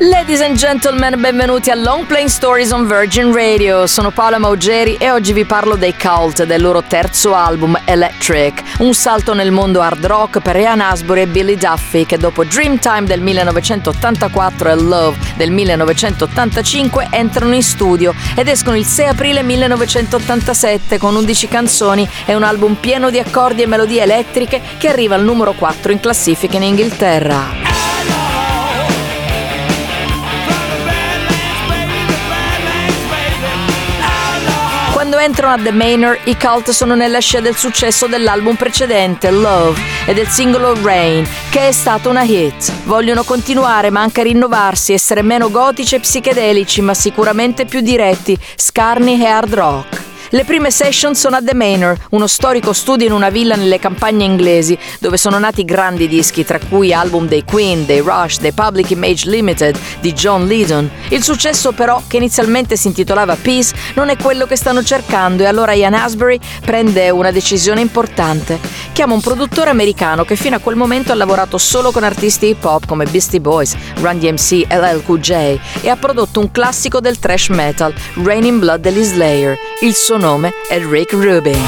Ladies and gentlemen, benvenuti a Long Playing Stories on Virgin Radio. Sono Paola Maugeri e oggi vi parlo dei Cult del loro terzo album Electric, un salto nel mondo hard rock per Ian Asbury e Billy Duffy che dopo Dreamtime del 1984 e Love del 1985 entrano in studio ed escono il 6 aprile 1987 con 11 canzoni e un album pieno di accordi e melodie elettriche che arriva al numero 4 in classifica in Inghilterra. Quando entrano a The Manor, i Cult sono nella scia del successo dell'album precedente, Love, e del singolo Rain, che è stata una hit. Vogliono continuare, ma anche rinnovarsi, essere meno gotici e psichedelici, ma sicuramente più diretti, scarni e hard rock. Le prime session sono a The Manor, uno storico studio in una villa nelle campagne inglesi, dove sono nati grandi dischi, tra cui album dei Queen, dei Rush, dei Public Image Limited, di John Lydon. Il successo però, che inizialmente si intitolava Peace, non è quello che stanno cercando e allora Ian Asbury prende una decisione importante. Chiama un produttore americano che fino a quel momento ha lavorato solo con artisti hip hop come Beastie Boys, Run DMC LL Cool J e ha prodotto un classico del thrash metal, Rain in Blood degli Slayer. Il suo nome è Rick Rubin.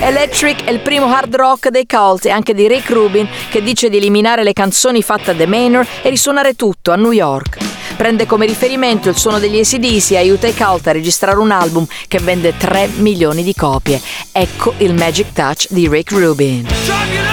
Electric è il primo hard rock dei Cult e anche di Rick Rubin che dice di eliminare le canzoni fatte a The Manor e risuonare tutto a New York. Prende come riferimento il suono degli ACDC e aiuta i Cult a registrare un album che vende 3 milioni di copie. Ecco il magic touch di Rick Rubin.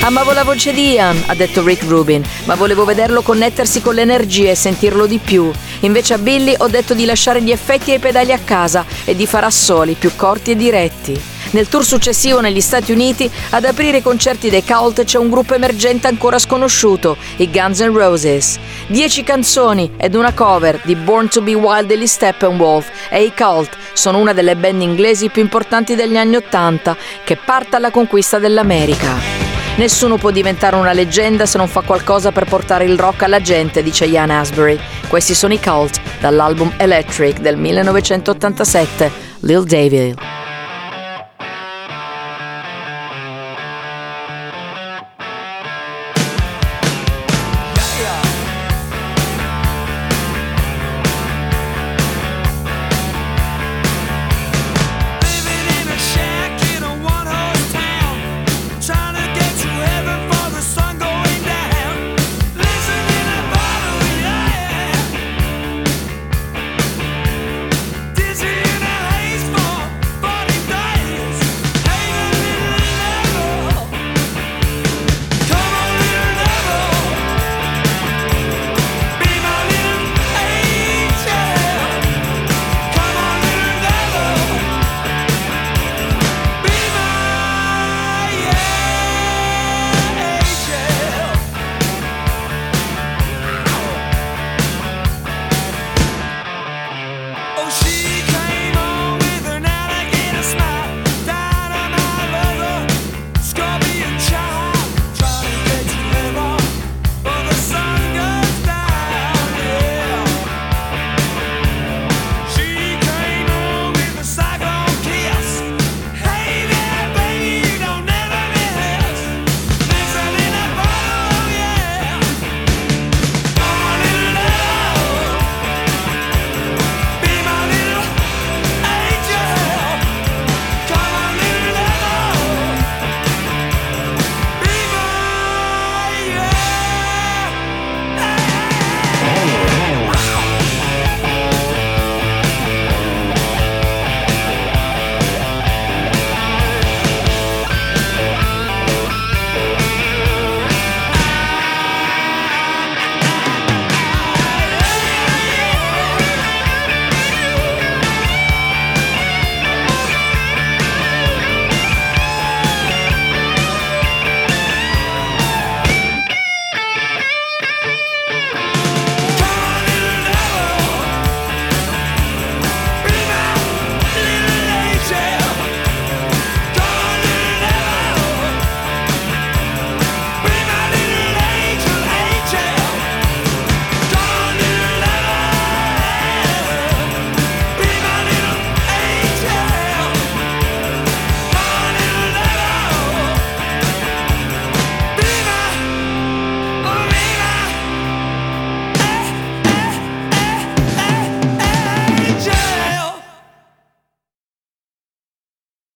Amavo la voce di Ian, ha detto Rick Rubin, ma volevo vederlo connettersi con l'energia e sentirlo di più. Invece a Billy ho detto di lasciare gli effetti e i pedali a casa e di far assoli più corti e diretti. Nel tour successivo negli Stati Uniti, ad aprire i concerti dei Cult c'è un gruppo emergente ancora sconosciuto, i Guns N' Roses. Dieci canzoni ed una cover di Born to be Wild degli Steppenwolf e i Cult sono una delle band inglesi più importanti degli anni Ottanta che parte alla conquista dell'America. Nessuno può diventare una leggenda se non fa qualcosa per portare il rock alla gente, dice Ian Asbury. Questi sono i Cult dall'album Electric del 1987, Lil David.